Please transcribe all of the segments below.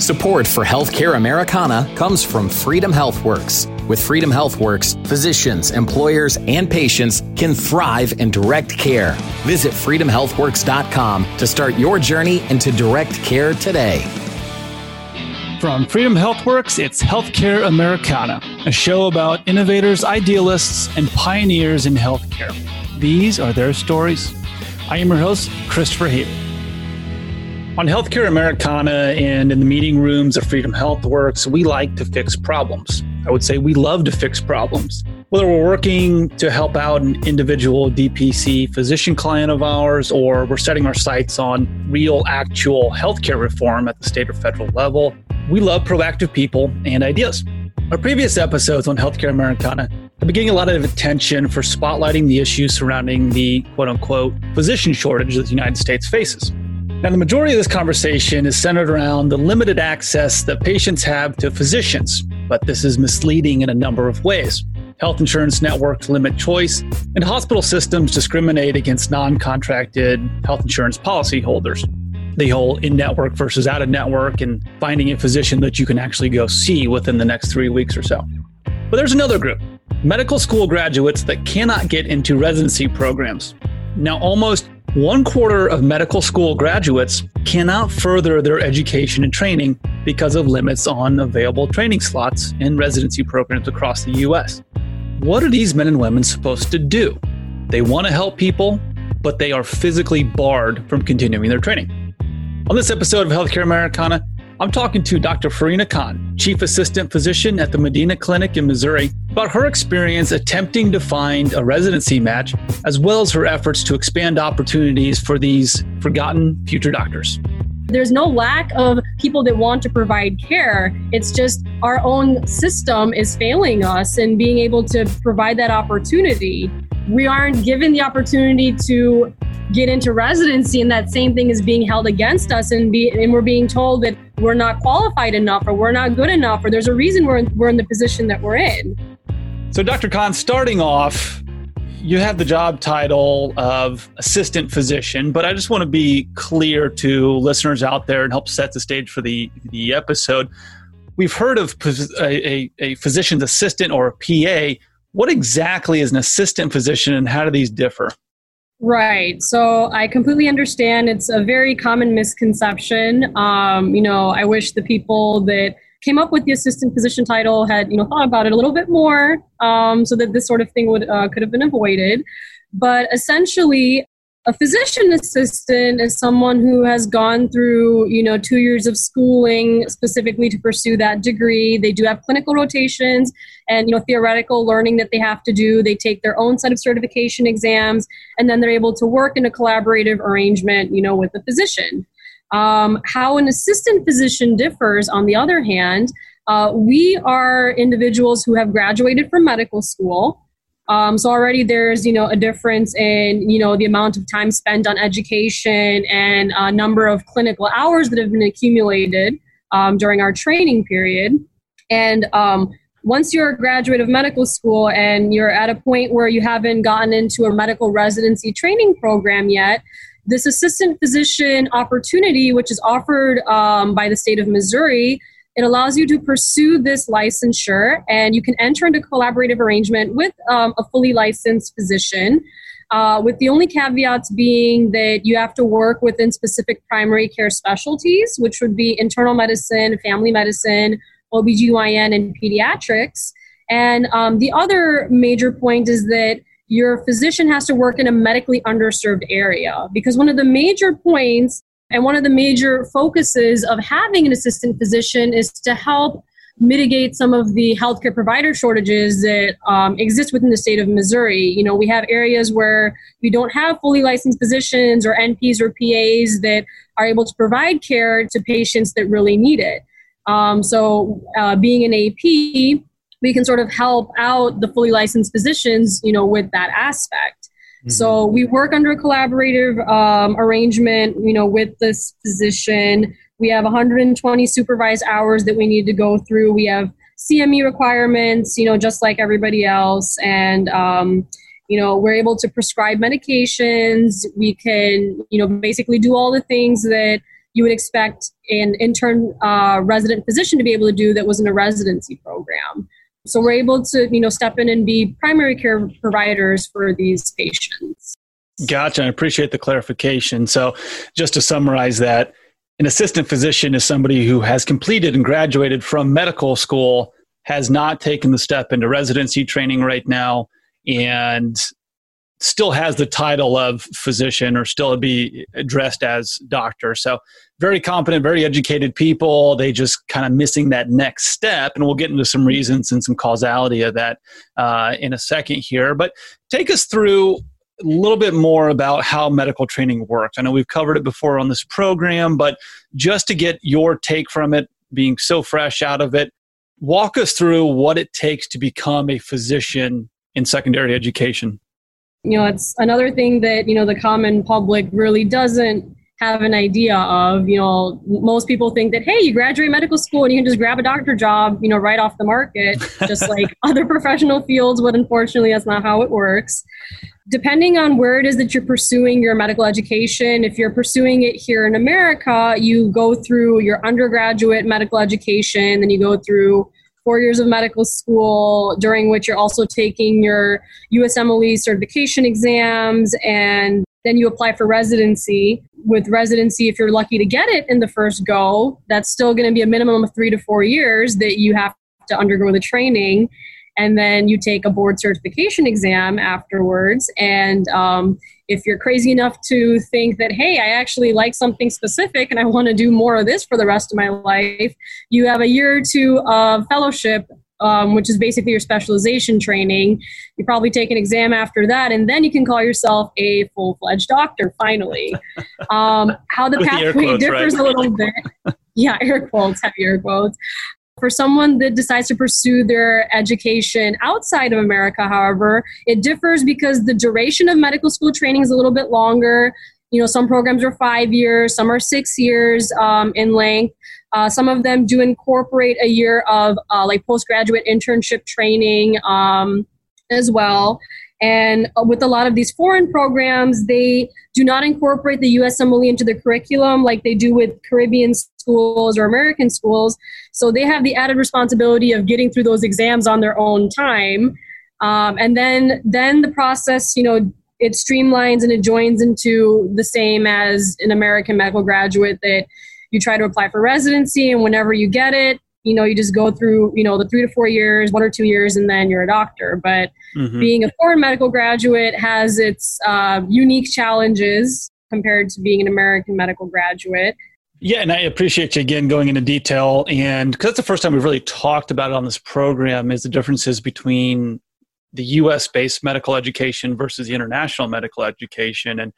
Support for Healthcare Americana comes from Freedom HealthWorks. With Freedom HealthWorks, physicians, employers, and patients can thrive in direct care. Visit freedomhealthworks.com to start your journey into direct care today. From Freedom HealthWorks, it's Healthcare Americana, a show about innovators, idealists, and pioneers in healthcare. These are their stories. I am your host, Christopher Haley. On Healthcare Americana and in the meeting rooms of Freedom HealthWorks, we like to fix problems. I would say we love to fix problems. Whether we're working to help out an individual DPC physician client of ours, or we're setting our sights on real, actual healthcare reform at the state or federal level, we love proactive people and ideas. Our previous episodes on Healthcare Americana have been getting a lot of attention for spotlighting the issues surrounding the quote unquote physician shortage that the United States faces. Now, the majority of this conversation is centered around the limited access that patients have to physicians, but this is misleading in a number of ways. Health insurance networks limit choice, and hospital systems discriminate against non contracted health insurance policyholders. The whole in network versus out of network, and finding a physician that you can actually go see within the next three weeks or so. But there's another group medical school graduates that cannot get into residency programs. Now, almost one quarter of medical school graduates cannot further their education and training because of limits on available training slots in residency programs across the US. What are these men and women supposed to do? They want to help people, but they are physically barred from continuing their training. On this episode of Healthcare Americana, I'm talking to Dr. Farina Khan, Chief Assistant Physician at the Medina Clinic in Missouri, about her experience attempting to find a residency match, as well as her efforts to expand opportunities for these forgotten future doctors. There's no lack of people that want to provide care. It's just our own system is failing us in being able to provide that opportunity. We aren't given the opportunity to get into residency and that same thing is being held against us and be and we're being told that we're not qualified enough or we're not good enough or there's a reason we're in, we're in the position that we're in. So Dr. Khan starting off you have the job title of assistant physician, but I just want to be clear to listeners out there and help set the stage for the, the episode. We've heard of a, a, a physician's assistant or a PA. What exactly is an assistant physician and how do these differ? Right. So I completely understand. It's a very common misconception. Um, you know, I wish the people that came up with the assistant physician title had, you know, thought about it a little bit more um, so that this sort of thing would uh, could have been avoided. But essentially, a physician assistant is someone who has gone through you know two years of schooling specifically to pursue that degree. They do have clinical rotations and you know theoretical learning that they have to do. They take their own set of certification exams and then they're able to work in a collaborative arrangement you know with the physician. Um, how an assistant physician differs on the other hand uh, we are individuals who have graduated from medical school um, so already there's you know a difference in you know the amount of time spent on education and a number of clinical hours that have been accumulated um, during our training period. And um, once you're a graduate of medical school and you're at a point where you haven't gotten into a medical residency training program yet, this assistant physician opportunity, which is offered um, by the state of Missouri, it allows you to pursue this licensure and you can enter into collaborative arrangement with um, a fully licensed physician. Uh, with the only caveats being that you have to work within specific primary care specialties, which would be internal medicine, family medicine, OBGYN, and pediatrics. And um, the other major point is that your physician has to work in a medically underserved area because one of the major points and one of the major focuses of having an assistant physician is to help mitigate some of the healthcare provider shortages that um, exist within the state of Missouri. You know, we have areas where we don't have fully licensed physicians or NPs or PAs that are able to provide care to patients that really need it. Um, so, uh, being an AP, we can sort of help out the fully licensed physicians, you know, with that aspect. Mm-hmm. So we work under a collaborative um, arrangement, you know, with this physician. We have 120 supervised hours that we need to go through. We have CME requirements, you know, just like everybody else, and um, you know, we're able to prescribe medications. We can, you know, basically do all the things that you would expect an intern uh, resident physician to be able to do that was in a residency program. So we're able to, you know, step in and be primary care providers for these patients. Gotcha. I appreciate the clarification. So just to summarize that, an assistant physician is somebody who has completed and graduated from medical school, has not taken the step into residency training right now, and still has the title of physician or still be addressed as doctor. So very competent, very educated people. They just kind of missing that next step, and we'll get into some reasons and some causality of that uh, in a second here. But take us through a little bit more about how medical training works. I know we've covered it before on this program, but just to get your take from it, being so fresh out of it, walk us through what it takes to become a physician in secondary education. You know, it's another thing that, you know, the common public really doesn't have an idea of. You know, most people think that, hey, you graduate medical school and you can just grab a doctor job, you know, right off the market, just like other professional fields, but unfortunately, that's not how it works. Depending on where it is that you're pursuing your medical education, if you're pursuing it here in America, you go through your undergraduate medical education, then you go through four years of medical school, during which you're also taking your USMLE certification exams, and then you apply for residency. With residency, if you're lucky to get it in the first go, that's still going to be a minimum of three to four years that you have to undergo the training. And then you take a board certification exam afterwards. And um, if you're crazy enough to think that, hey, I actually like something specific and I want to do more of this for the rest of my life, you have a year or two of fellowship. Um, which is basically your specialization training. You probably take an exam after that, and then you can call yourself a full fledged doctor finally. Um, how the pathway quotes, differs right? a little bit. yeah, air quotes, heavy air quotes. For someone that decides to pursue their education outside of America, however, it differs because the duration of medical school training is a little bit longer. You know, some programs are five years, some are six years um, in length. Uh, some of them do incorporate a year of uh, like postgraduate internship training um, as well. And uh, with a lot of these foreign programs, they do not incorporate the USMLE into the curriculum like they do with Caribbean schools or American schools. So they have the added responsibility of getting through those exams on their own time. Um, and then, then the process, you know, it streamlines and it joins into the same as an American medical graduate that you try to apply for residency and whenever you get it, you know, you just go through, you know, the three to four years, one or two years, and then you're a doctor. But mm-hmm. being a foreign medical graduate has its uh, unique challenges compared to being an American medical graduate. Yeah, and I appreciate you again going into detail, and because that's the first time we've really talked about it on this program, is the differences between the U.S. based medical education versus the international medical education, and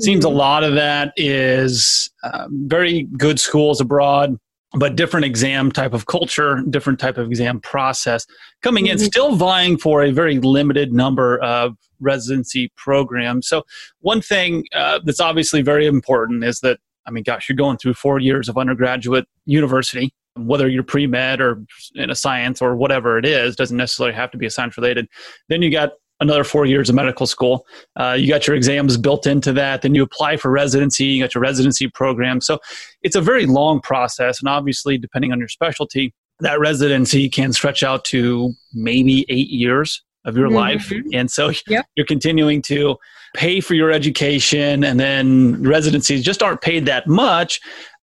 seems mm-hmm. a lot of that is um, very good schools abroad but different exam type of culture, different type of exam process coming mm-hmm. in, still vying for a very limited number of residency programs. So, one thing uh, that's obviously very important is that, I mean, gosh, you're going through four years of undergraduate university, whether you're pre med or in a science or whatever it is, doesn't necessarily have to be a science related. Then you got another four years of medical school. Uh, you got your exams built into that. Then you apply for residency. You got your residency program. So it's a very long process. And obviously, depending on your specialty, that residency can stretch out to maybe eight years of your mm-hmm. life. And so yep. you're continuing to pay for your education, and then residencies just aren't paid that much.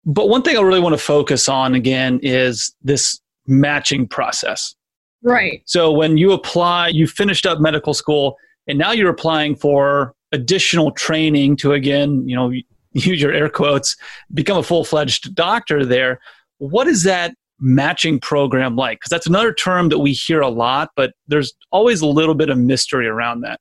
But one thing I really want to focus on again is this matching process. Right. So when you apply, you finished up medical school and now you're applying for additional training to again, you know, use your air quotes, become a full-fledged doctor there. What is that matching program like? Because that's another term that we hear a lot, but there's always a little bit of mystery around that.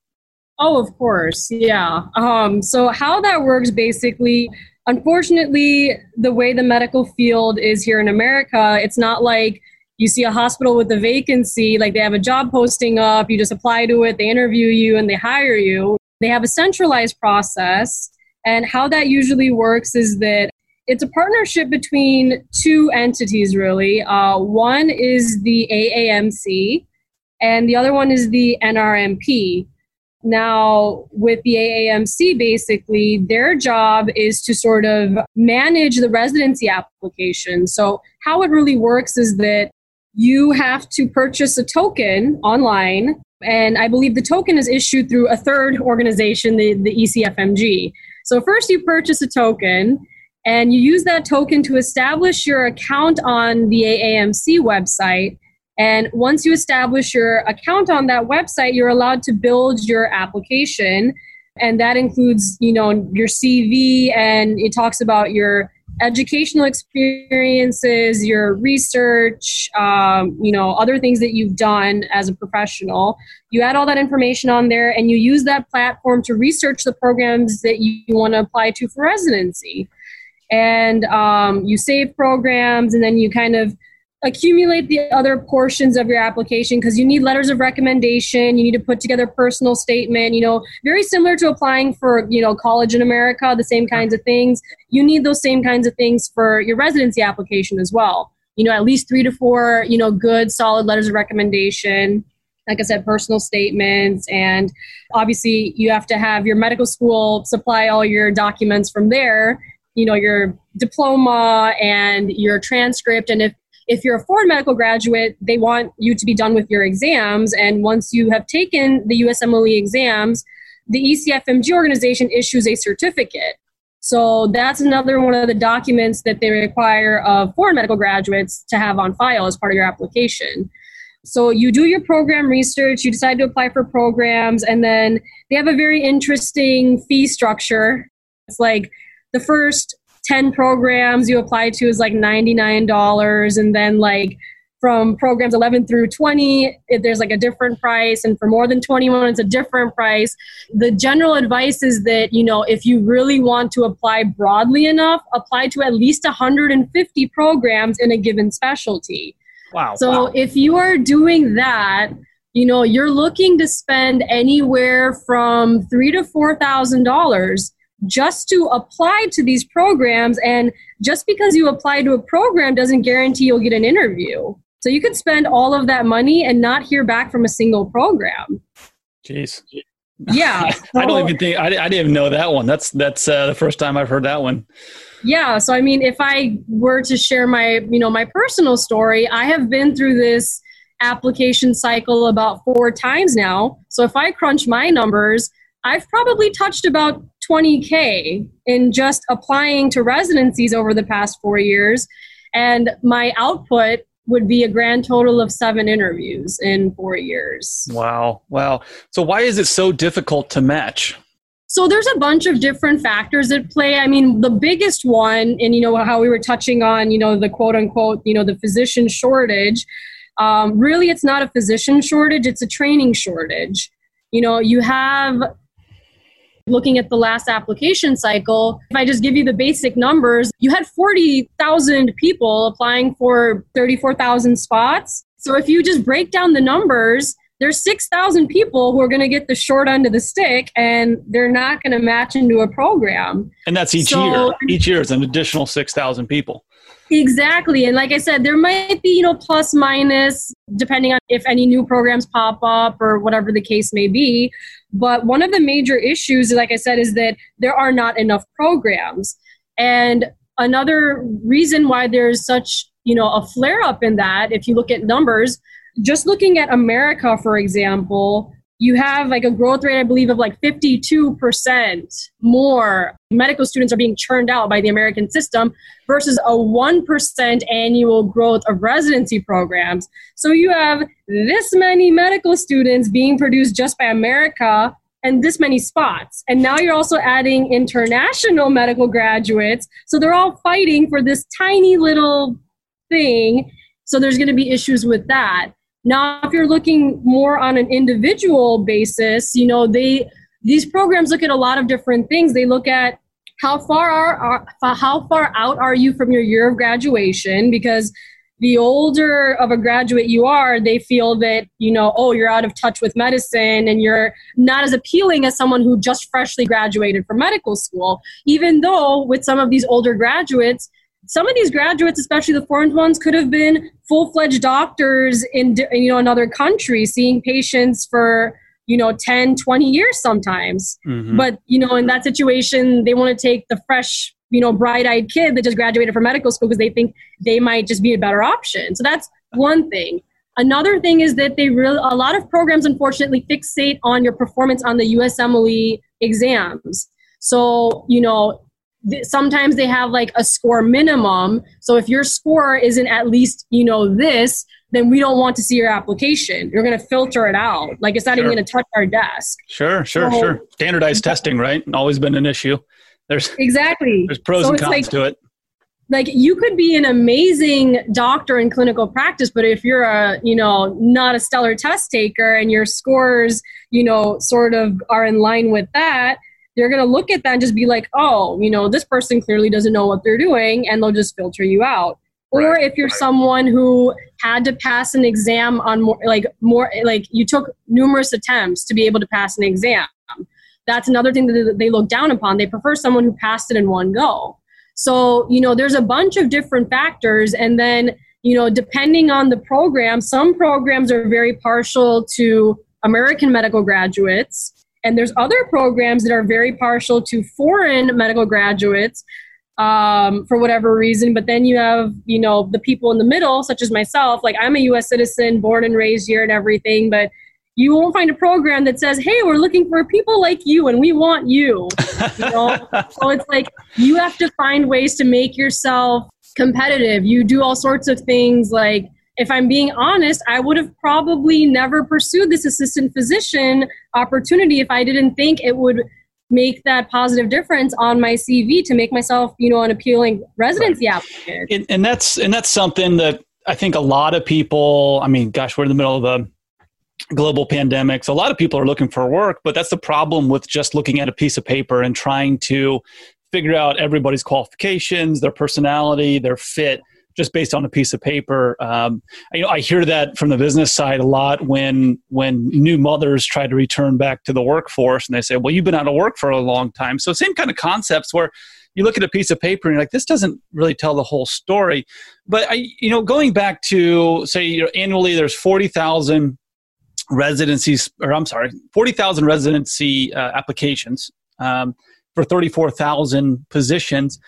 Oh, of course. Yeah. Um, so, how that works basically, unfortunately, the way the medical field is here in America, it's not like you see a hospital with a vacancy, like they have a job posting up, you just apply to it, they interview you, and they hire you. They have a centralized process. And how that usually works is that it's a partnership between two entities, really. Uh, one is the AAMC, and the other one is the NRMP. Now, with the AAMC, basically, their job is to sort of manage the residency application. So, how it really works is that you have to purchase a token online, and I believe the token is issued through a third organization, the, the ECFMG. So, first, you purchase a token, and you use that token to establish your account on the AAMC website. And once you establish your account on that website, you're allowed to build your application. And that includes, you know, your CV and it talks about your educational experiences, your research, um, you know, other things that you've done as a professional. You add all that information on there and you use that platform to research the programs that you want to apply to for residency. And um, you save programs and then you kind of accumulate the other portions of your application because you need letters of recommendation you need to put together a personal statement you know very similar to applying for you know college in america the same kinds of things. You need those same kinds of things for your residency application as well. You know at least three to four you know good solid letters of recommendation like i said personal statements and obviously you have to have your medical school supply all your documents from there you know your diploma and your transcript and if if you're a foreign medical graduate, they want you to be done with your exams. And once you have taken the USMLE exams, the ECFMG organization issues a certificate. So that's another one of the documents that they require of foreign medical graduates to have on file as part of your application. So you do your program research, you decide to apply for programs, and then they have a very interesting fee structure. It's like the first 10 programs you apply to is like $99 and then like from programs 11 through 20 there's like a different price. And for more than 21 it's a different price. The general advice is that you know if you really want to apply broadly enough apply to at least 150 programs in a given specialty. Wow so wow. if you are doing that you know you're looking to spend anywhere from three to four thousand dollars just to apply to these programs. And just because you apply to a program doesn't guarantee you'll get an interview. So you could spend all of that money and not hear back from a single program. Jeez. Yeah. I don't even think I, I didn't even know that one. That's that's uh, the first time I've heard that one. Yeah. So I mean, if I were to share my you know my personal story, I have been through this application cycle about four times now. So if I crunch my numbers, I've probably touched about 20K in just applying to residencies over the past four years. And my output would be a grand total of seven interviews in four years. Wow. Wow. So, why is it so difficult to match? So there's a bunch of different factors at play. I mean, the biggest one, and you know how we were touching on, you know, the quote unquote, you know, the physician shortage. Um, really, it's not a physician shortage; it's a training shortage. You know, you have looking at the last application cycle, if I just give you the basic numbers, you had 40,000 people applying for 34,000 spots. So if you just break down the numbers, there's 6,000 people who are going to get the short end of the stick and they're not going to match into a program. And that's each so, year. Each year is an additional 6,000 people. Exactly. And like I said, there might be, you know, plus minus depending on if any new programs pop up or whatever the case may be. But one of the major issues, like I said, is that there are not enough programs. And another reason why there's such, you know, a flare up in that, if you look at numbers, just looking at America, for example, you have like a growth rate, I believe, of like 52% more medical students are being churned out by the American system versus a 1% annual growth of residency programs. So you have this many medical students being produced just by America and this many spots. And now you're also adding international medical graduates. So they're all fighting for this tiny little thing. So there's going to be issues with that. Now, if you're looking more on an individual basis, you know, they these programs look at a lot of different things. They look at how far are, are how far out are you from your year of graduation because the older of a graduate you are, they feel that, you know, oh, you're out of touch with medicine and you're not as appealing as someone who just freshly graduated from medical school. Even though with some of these older graduates, some of these graduates, especially the foreign ones, could have been full-fledged doctors in you know another country, seeing patients for you know 10 20 years sometimes. Mm-hmm. but you know in that situation they want to take the fresh you know bright-eyed kid that just graduated from medical school because they think they might just be a better option. So that's one thing. Another thing is that they really a lot of programs unfortunately fixate on your performance on the usmle exams. So you know sometimes they have like a score minimum. So if your score isn't at least you know this then we don't want to see your application. You're going to filter it out. Like it's not sure. even going to touch our desk. Sure sure so, sure. Standardized testing right? Always been an issue. There's exactly. there's pros so and cons like, to it. like you could be an amazing doctor in clinical practice but if you're a you know not a stellar test taker and your scores you know sort of are in line with that they're going to look at that and just be like, oh, you know, this person clearly doesn't know what they're doing, and they'll just filter you out. Right. Or if you're someone who had to pass an exam on more, like more, like you took numerous attempts to be able to pass an exam, that's another thing that they look down upon. They prefer someone who passed it in one go. So, you know, there's a bunch of different factors. And then, you know, depending on the program, some programs are very partial to American medical graduates and there's other programs that are very partial to foreign medical graduates um, for whatever reason. But then you have, you know, the people in the middle, such as myself. Like I'm a U.S. citizen, born and raised here, and everything. But you won't find a program that says, "Hey, we're looking for people like you, and we want you." you know? so it's like you have to find ways to make yourself competitive. You do all sorts of things like if I'm being honest, I would have probably never pursued this assistant physician opportunity if I didn't think it would make that positive difference on my CV to make myself, you know, an appealing residency right. applicant. And, and that's and that's something that I think a lot of people. I mean, gosh, we're in the middle of a global pandemic, so a lot of people are looking for work. But that's the problem with just looking at a piece of paper and trying to figure out everybody's qualifications, their personality, their fit just based on a piece of paper. Um, you know, I hear that from the business side a lot when when new mothers try to return back to the workforce, and they say, "Well, you've been out of work for a long time." So same kind of concepts where you look at a piece of paper and you're like, "This doesn't really tell the whole story." But I, you know, going back to say you know, annually, there's forty thousand residencies, or I'm sorry, forty thousand residency uh, applications. Um, for 34,000 positions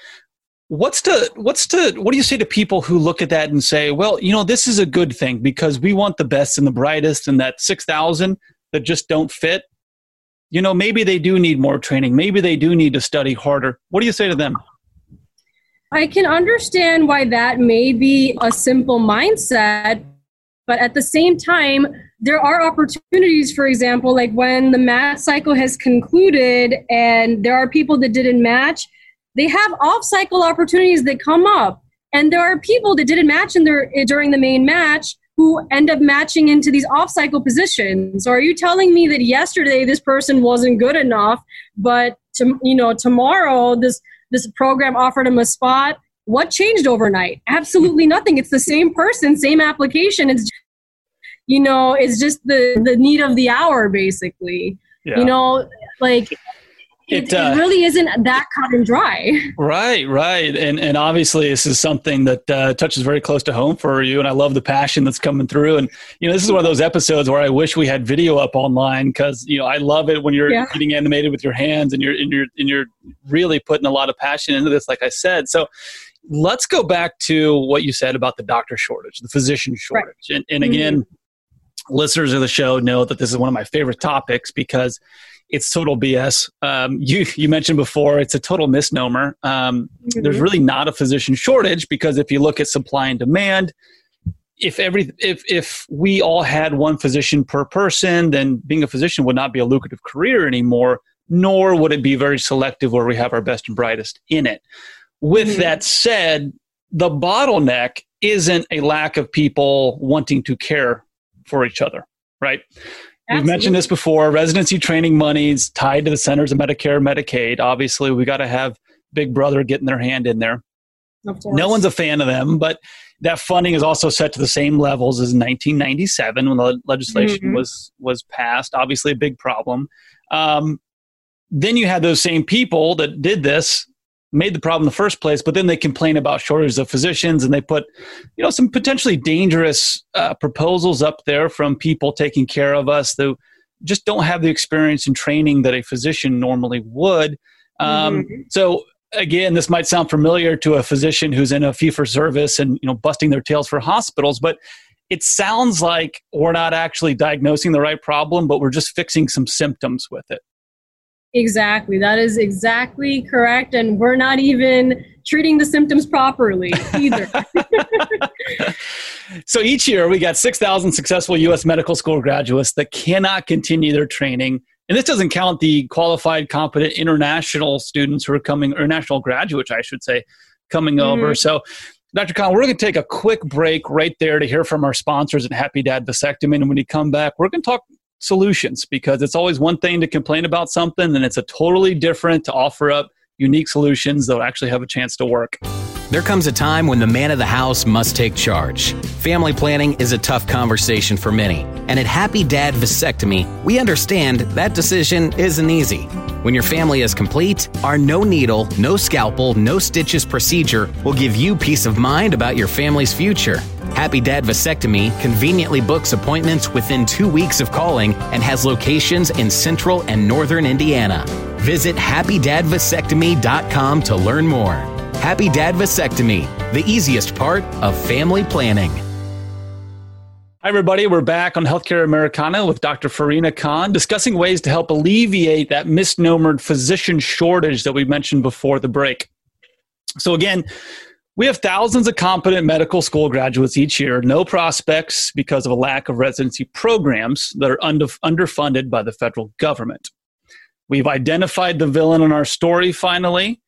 what's to what's to what do you say to people who look at that and say well you know this is a good thing because we want the best and the brightest and that 6000 that just don't fit? You know maybe they do need more training. Maybe they do need to study harder. What do you say to them? I can understand why that may be a simple mindset but at the same time there are opportunities for example like when the match cycle has concluded and there are people that didn't match they have off cycle opportunities that come up. And there are people that didn't match in their eh, during the main match who end up matching into these off cycle positions. So are you telling me that yesterday this person wasn't good enough, but to, you know tomorrow this this program offered him a spot? What changed overnight? Absolutely nothing. It's the same person, same application. It's you know, it's just the the need of the hour basically. Yeah. You know, like it, it, uh, it, really isn't that cut and dry. Right, right, and and obviously this is something that uh, touches very close to home for you, and I love the passion that's coming through. And you know, this is one of those episodes where I wish we had video up online because you know I love it when you're yeah. getting animated with your hands and you're and you're and you're really putting a lot of passion into this. Like I said, so let's go back to what you said about the doctor shortage, the physician shortage, right. and, and again. Mm-hmm. Listeners of the show know that this is one of my favorite topics because it's total BS. Um, you you mentioned before it's a total misnomer. Um, mm-hmm. There's really not a physician shortage because if you look at supply and demand, if every if if we all had one physician per person, then being a physician would not be a lucrative career anymore. Nor would it be very selective where we have our best and brightest in it. With mm-hmm. that said, the bottleneck isn't a lack of people wanting to care for each other, right? We've mentioned this before. Residency training monies tied to the centers of Medicare, Medicaid. Obviously, we got to have Big Brother getting their hand in there. No one's a fan of them, but that funding is also set to the same levels as 1997 when the legislation mm-hmm. was was passed. Obviously, a big problem. Um, then you had those same people that did this made the problem in the first place, but then they complain about shortages of physicians and they put, you know, some potentially dangerous uh, proposals up there from people taking care of us. The, just don't have the experience and training that a physician normally would. Um, mm-hmm. So again, this might sound familiar to a physician who's in a fee for service and you know busting their tails for hospitals, but it sounds like we're not actually diagnosing the right problem, but we're just fixing some symptoms with it. Exactly. That is exactly correct. And we're not even treating the symptoms properly either. so each year we got 6,000 successful U.S. medical school graduates that cannot continue their training. And this doesn't count the qualified, competent international students who are coming, or national graduates, I should say, coming mm-hmm. over. So Dr. Khan, we're going to take a quick break right there to hear from our sponsors at Happy Dad Vasectomy. And when you come back, we're going to talk solutions because it's always one thing to complain about something and it's a totally different to offer up unique solutions that will actually have a chance to work. There comes a time when the man of the house must take charge. Family planning is a tough conversation for many, and at Happy Dad Vasectomy, we understand that decision isn't easy. When your family is complete, our no needle, no scalpel, no stitches procedure will give you peace of mind about your family's future. Happy Dad Vasectomy conveniently books appointments within two weeks of calling and has locations in central and northern Indiana. Visit happydadvasectomy.com to learn more. Happy Dad Vasectomy, the easiest part of family planning. Hi, everybody. We're back on Healthcare Americana with Dr. Farina Khan discussing ways to help alleviate that misnomered physician shortage that we mentioned before the break. So, again, we have thousands of competent medical school graduates each year, no prospects because of a lack of residency programs that are under, underfunded by the federal government. We've identified the villain in our story finally.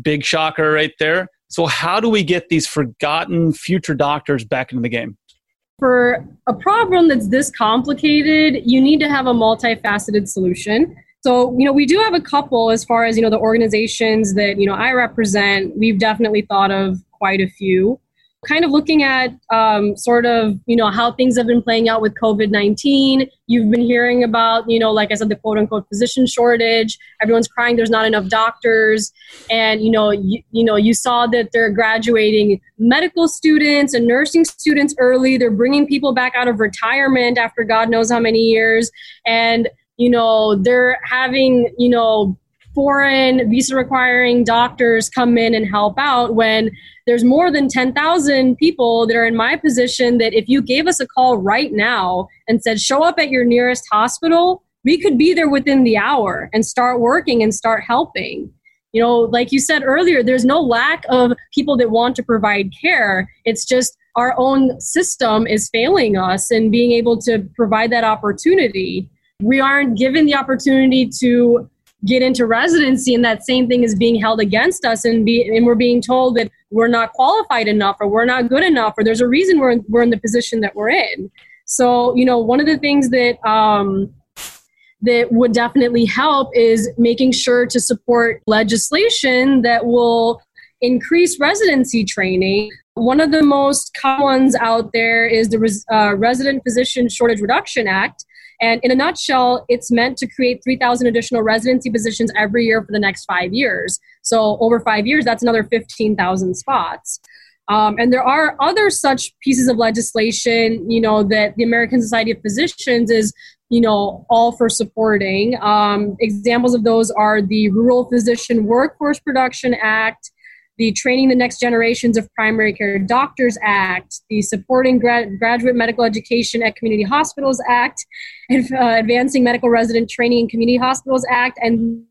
Big shocker right there. So, how do we get these forgotten future doctors back into the game? For a problem that's this complicated, you need to have a multifaceted solution. So, you know, we do have a couple as far as, you know, the organizations that, you know, I represent, we've definitely thought of quite a few. Kind of looking at um, sort of, you know, how things have been playing out with COVID 19. You've been hearing about, you know, like I said, the quote unquote physician shortage. Everyone's crying there's not enough doctors. And, you know, you, you know, you saw that they're graduating medical students and nursing students early. They're bringing people back out of retirement after God knows how many years. And, you know, they're having, you know, foreign visa requiring doctors come in and help out when there's more than 10,000 people that are in my position that if you gave us a call right now and said, show up at your nearest hospital, we could be there within the hour and start working and start helping. You know, like you said earlier, there's no lack of people that want to provide care. It's just our own system is failing us in being able to provide that opportunity we aren't given the opportunity to get into residency and that same thing is being held against us and be and we're being told that we're not qualified enough or we're not good enough or there's a reason we're in, we're in the position that we're in. So you know one of the things that um, that would definitely help is making sure to support legislation that will increase residency training. One of the most common ones out there is the Res- uh, resident physician shortage reduction act and in a nutshell, it's meant to create 3,000 additional residency positions every year for the next five years. So over five years, that's another 15,000 spots. Um, and there are other such pieces of legislation, you know, that the American Society of Physicians is, you know, all for supporting. Um, examples of those are the Rural Physician Workforce Production Act, the Training the Next Generations of Primary Care Doctors Act, the Supporting Grad- Graduate Medical Education at Community Hospitals Act, and, uh, Advancing Medical Resident Training in Community Hospitals Act, and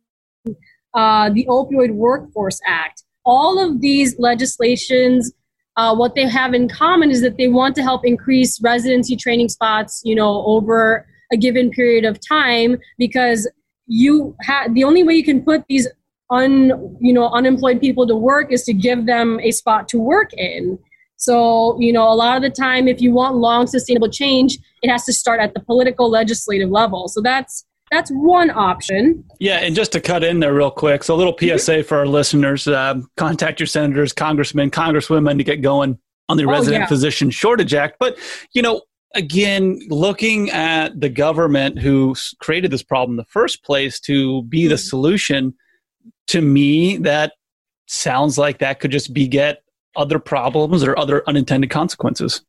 uh, the Opioid Workforce Act. All of these legislations, uh, what they have in common is that they want to help increase residency training spots, you know, over a given period of time because you have the only way you can put these un you know unemployed people to work is to give them a spot to work in so you know a lot of the time if you want long sustainable change it has to start at the political legislative level so that's that's one option yeah and just to cut in there real quick so a little psa mm-hmm. for our listeners uh, contact your senators congressmen congresswomen to get going on the oh, resident yeah. physician shortage act but you know again, looking at the government who created this problem in the first place to be the mm-hmm. solution, to me, that sounds like that could just beget other problems or other unintended consequences.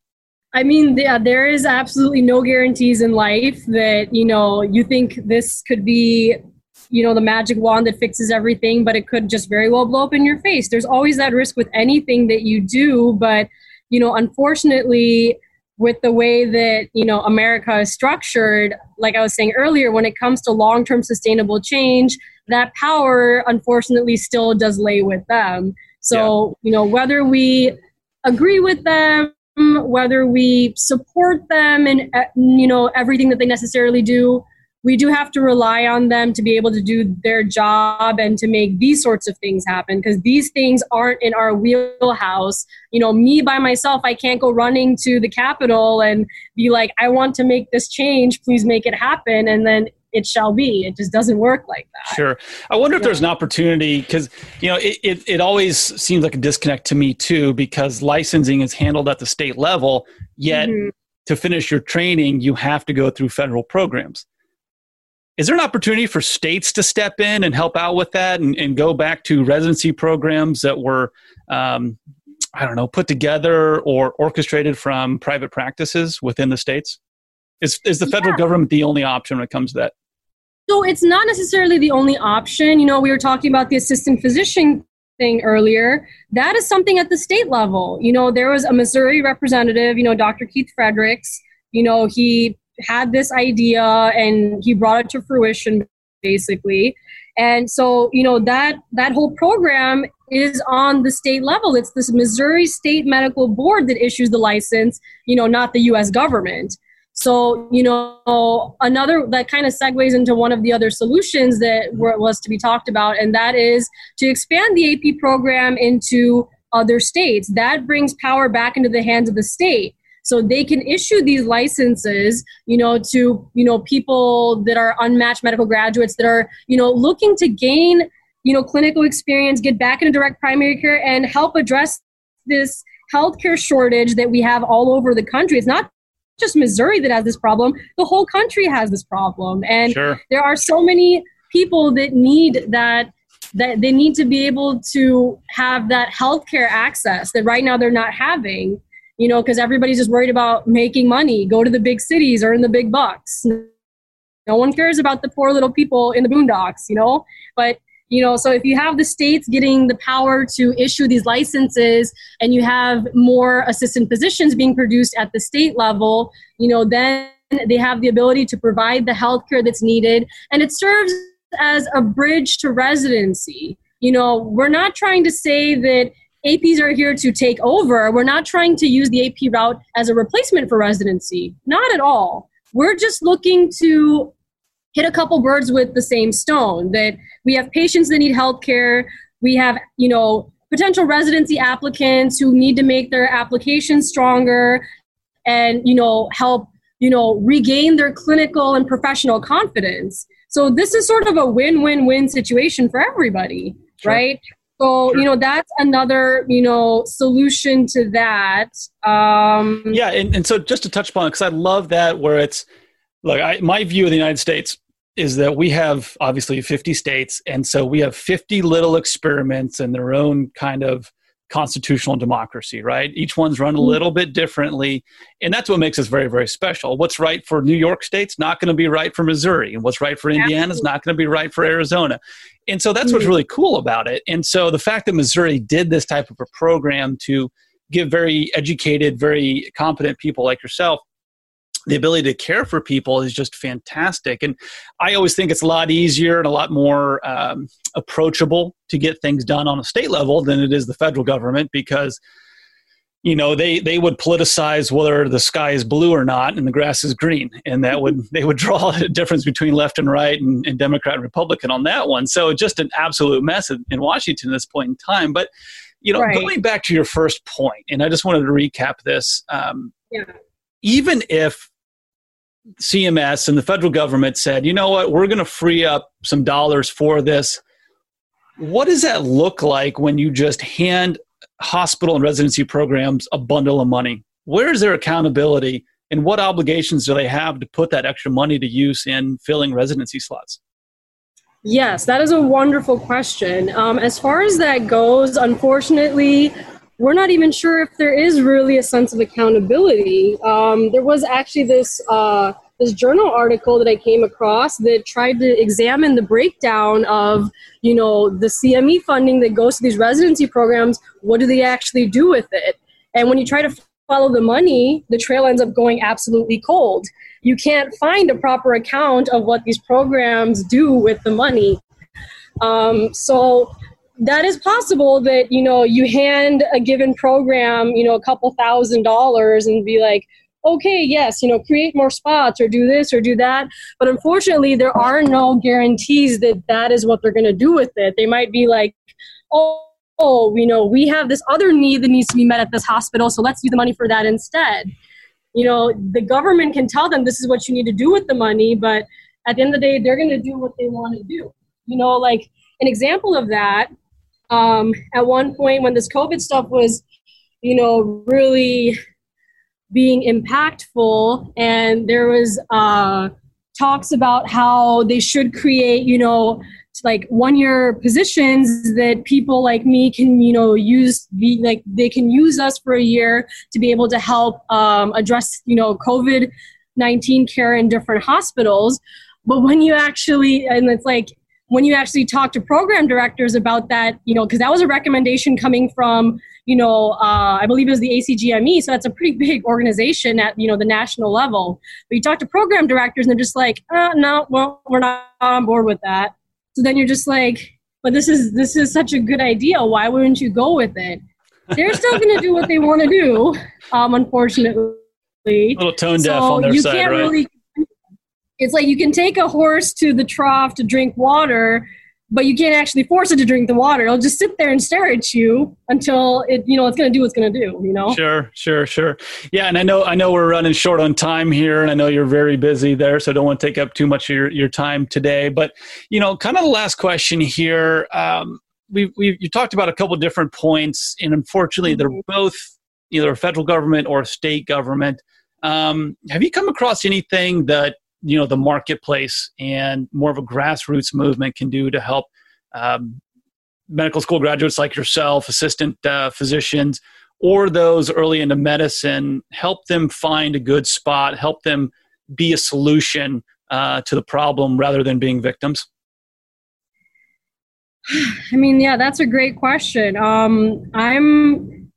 I mean, yeah, there is absolutely no guarantees in life that, you know, you think this could be, you know, the magic wand that fixes everything, but it could just very well blow up in your face. There's always that risk with anything that you do. But, you know, unfortunately, with the way that, you know, America is structured, like I was saying earlier, when it comes to long term sustainable change, that power unfortunately still does lay with them. So, yeah. you know, whether we agree with them whether we support them and you know everything that they necessarily do we do have to rely on them to be able to do their job and to make these sorts of things happen because these things aren't in our wheelhouse you know me by myself i can't go running to the capitol and be like i want to make this change please make it happen and then it shall be. It just doesn't work like that. Sure. I wonder if there's an opportunity because you know it, it, it always seems like a disconnect to me too because licensing is handled at the state level, yet mm-hmm. to finish your training you have to go through federal programs. Is there an opportunity for states to step in and help out with that and, and go back to residency programs that were um, I don't know, put together or orchestrated from private practices within the states? Is, is the federal yeah. government the only option when it comes to that? So it's not necessarily the only option. You know, we were talking about the assistant physician thing earlier. That is something at the state level. You know, there was a Missouri representative, you know, Dr. Keith Fredericks. You know, he had this idea and he brought it to fruition basically. And so, you know, that that whole program is on the state level. It's this Missouri State Medical Board that issues the license, you know, not the US government. So, you know, another that kind of segues into one of the other solutions that were, was to be talked about, and that is to expand the AP program into other states. That brings power back into the hands of the state. So they can issue these licenses, you know, to, you know, people that are unmatched medical graduates that are, you know, looking to gain, you know, clinical experience, get back into direct primary care and help address this healthcare shortage that we have all over the country. It's not just Missouri that has this problem. The whole country has this problem. And sure. there are so many people that need that that they need to be able to have that healthcare access that right now they're not having you know because everybody's just worried about making money. Go to the big cities or in the big bucks. No one cares about the poor little people in the boondocks you know? But you know so if you have the states getting the power to issue these licenses and you have more assistant physicians being produced at the state level you know then they have the ability to provide the health care that's needed. And it serves as a bridge to residency. You know we're not trying to say that APs are here to take over. We're not trying to use the AP route as a replacement for residency. Not at all. We're just looking to hit a couple birds with the same stone that we have patients that need health care we have you know potential residency applicants who need to make their application stronger and you know help you know regain their clinical and professional confidence so this is sort of a win-win-win situation for everybody sure. right so sure. you know that's another you know solution to that um yeah and, and so just to touch upon because i love that where it's look I, my view of the united states is that we have obviously 50 states and so we have 50 little experiments and their own kind of constitutional democracy right? Each one's run a mm-hmm. little bit differently and that's what makes us very very special. What's right for new york state's not going to be right for missouri and what's right for indiana is not going to be right for arizona. And so that's what's mm-hmm. really cool about it. And so the fact that missouri did this type of a program to give very educated very competent people like yourself the ability to care for people is just fantastic. And I always think it's a lot easier and a lot more um, approachable to get things done on a state level than it is the federal government because you know they they would politicize whether the sky is blue or not and the grass is green and that would they would draw a difference between left and right and, and democrat and republican on that one so just an absolute mess in, in washington at this point in time but you know right. going back to your first point and i just wanted to recap this um, yeah. even if CMS and the federal government said, you know what, we're going to free up some dollars for this. What does that look like when you just hand hospital and residency programs a bundle of money? Where is their accountability and what obligations do they have to put that extra money to use in filling residency slots? Yes, that is a wonderful question. Um, as far as that goes, unfortunately, we're not even sure if there is really a sense of accountability. Um, there was actually this uh, this journal article that I came across that tried to examine the breakdown of you know the GME funding that goes to these residency programs. What do they actually do with it? And when you try to follow the money, the trail ends up going absolutely cold. You can't find a proper account of what these programs do with the money. Um, so that is possible that you know you hand a given program you know a couple thousand dollars and be like okay yes you know create more spots or do this or do that. But unfortunately there are no guarantees that that is what they're going to do with it. They might be like oh oh you know we have this other need that needs to be met at this hospital so let's use the money for that instead. You know the government can tell them this is what you need to do with the money but at the end of the day they're going to do what they want to do. You know like an example of that um, at one point when this COVID stuff was, you know, really being impactful, and there was uh, talks about how they should create, you know, like one year positions that people like me can you know use be like they can use us for a year to be able to help um, address you know covid 19 care in different hospitals. But when you actually and it's like when you actually talk to program directors about that, you know, because that was a recommendation coming from, you know, uh, I believe it was the ACGME, so that's a pretty big organization at, you know, the national level. But you talk to program directors and they're just like, uh, no, well, we're not on board with that. So then you're just like, but this is this is such a good idea. Why wouldn't you go with it? They're still going to do what they want to do, um, unfortunately. A little tone deaf so on their you side, can't right? Really, it's like you can take a horse to the trough to drink water, but you can't actually force it to drink the water. It'll just sit there and stare at you until it, you know, it's going to do what's going to do, you know? Sure, sure, sure. Yeah. And I know, I know we're running short on time here and I know you're very busy there. So I don't want to take up too much of your, your time today, but you know, kind of the last question here. Um, we we you talked about a couple different points and unfortunately they're mm-hmm. both either a federal government or a state government. Um, have you come across anything that you know the marketplace and more of a grassroots movement can do to help um, medical school graduates like yourself, assistant uh, physicians, or those early into medicine, help them find a good spot, help them be a solution uh, to the problem rather than being victims? I mean, yeah, that's a great question. Um, I'm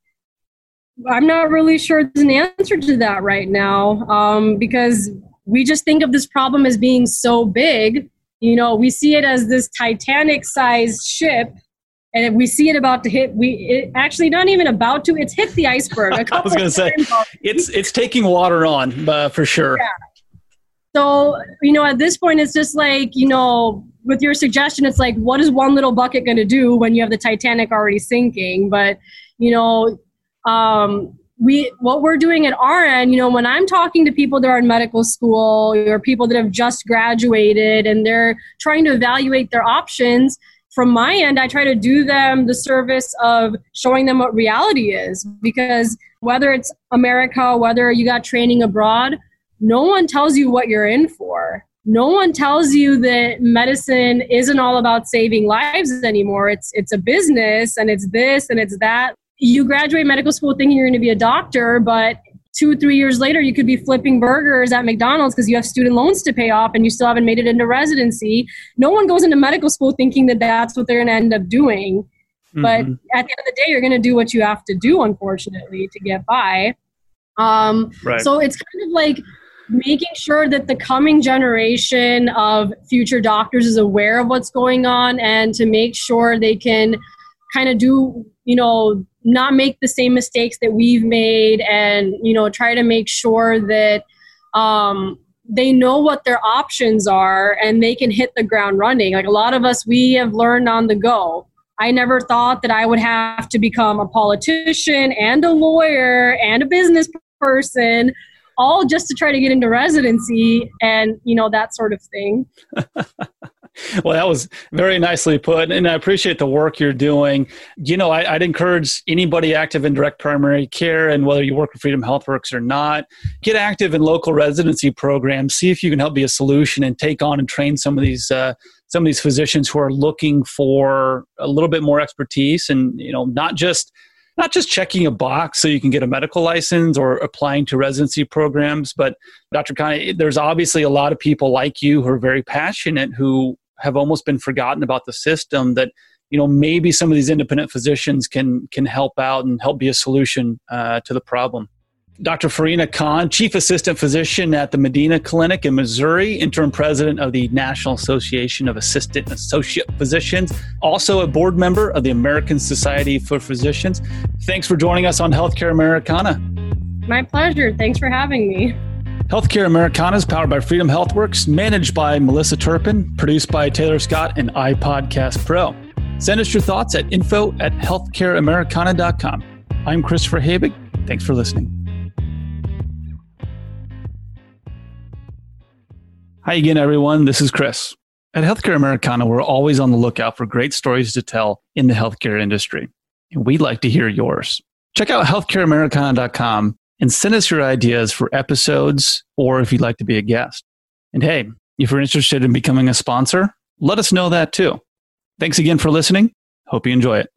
I'm not really sure there's an answer to that right now um, because we just think of this problem as being so big. You know, we see it as this Titanic sized ship and we see it about to hit we it actually not even about to it's hit the iceberg i was going to say it's it's taking water on uh, for sure yeah. so you know at this point it's just like you know with your suggestion it's like what is one little bucket going to do when you have the titanic already sinking but you know um we what we're doing at our end you know when i'm talking to people that are in medical school or people that have just graduated and they're trying to evaluate their options from my end i try to do them the service of showing them what reality is. Because whether it's america whether you got training abroad no one tells you what you're in for. No one tells you that medicine isn't all about saving lives anymore. It's it's a business and it's this and it's that you graduate medical school thinking you're going to be a doctor, but two three years later you could be flipping burgers at mcdonald's because you have student loans to pay off and you still haven't made it into residency no one goes into medical school thinking that that's what they're going to end up doing mm-hmm. but at the end of the day you're going to do what you have to do unfortunately to get by um, right. so it's kind of like making sure that the coming generation of future doctors is aware of what's going on and to make sure they can kind of do you know not make the same mistakes that we've made and you know try to make sure that um, they know what their options are and they can hit the ground running. Like a lot of us we have learned on the go. I never thought that i would have to become a politician and a lawyer and a business person all just to try to get into residency and you know that sort of thing well, that was very nicely put, and I appreciate the work you're doing. You know, I, would encourage anybody active in direct primary care, and whether you work with Freedom HealthWorks or not, get active in local residency programs. See if you can help be a solution and take on and train some of these uh, some of these physicians who are looking for a little bit more expertise, and you know, not just not just checking a box so you can get a medical license or applying to residency programs, but Dr. Khanna, there's obviously a lot of people like you who are very passionate who have almost been forgotten about the system that you know maybe some of these independent physicians can can help out and help be a solution uh, to the problem. Dr. Farina Khan, Chief Assistant Physician at the Medina Clinic in Missouri, Interim President of the National Association of Assistant Associate Physicians, also a board member of the American Society for Physicians. Thanks for joining us on Healthcare Americana. My pleasure. Thanks for having me. Healthcare Americana is powered by Freedom HealthWorks, managed by Melissa Turpin, produced by Taylor Scott and iPodcast Pro. Send us your thoughts at info at healthcareamericana.com. I'm Christopher Habig. Thanks for listening. Hi again, everyone. This is Chris. At Healthcare Americana, we're always on the lookout for great stories to tell in the healthcare industry. And we'd like to hear yours. Check out healthcareamericana.com and send us your ideas for episodes or if you'd like to be a guest. And hey, if you're interested in becoming a sponsor, let us know that too. Thanks again for listening. Hope you enjoy it.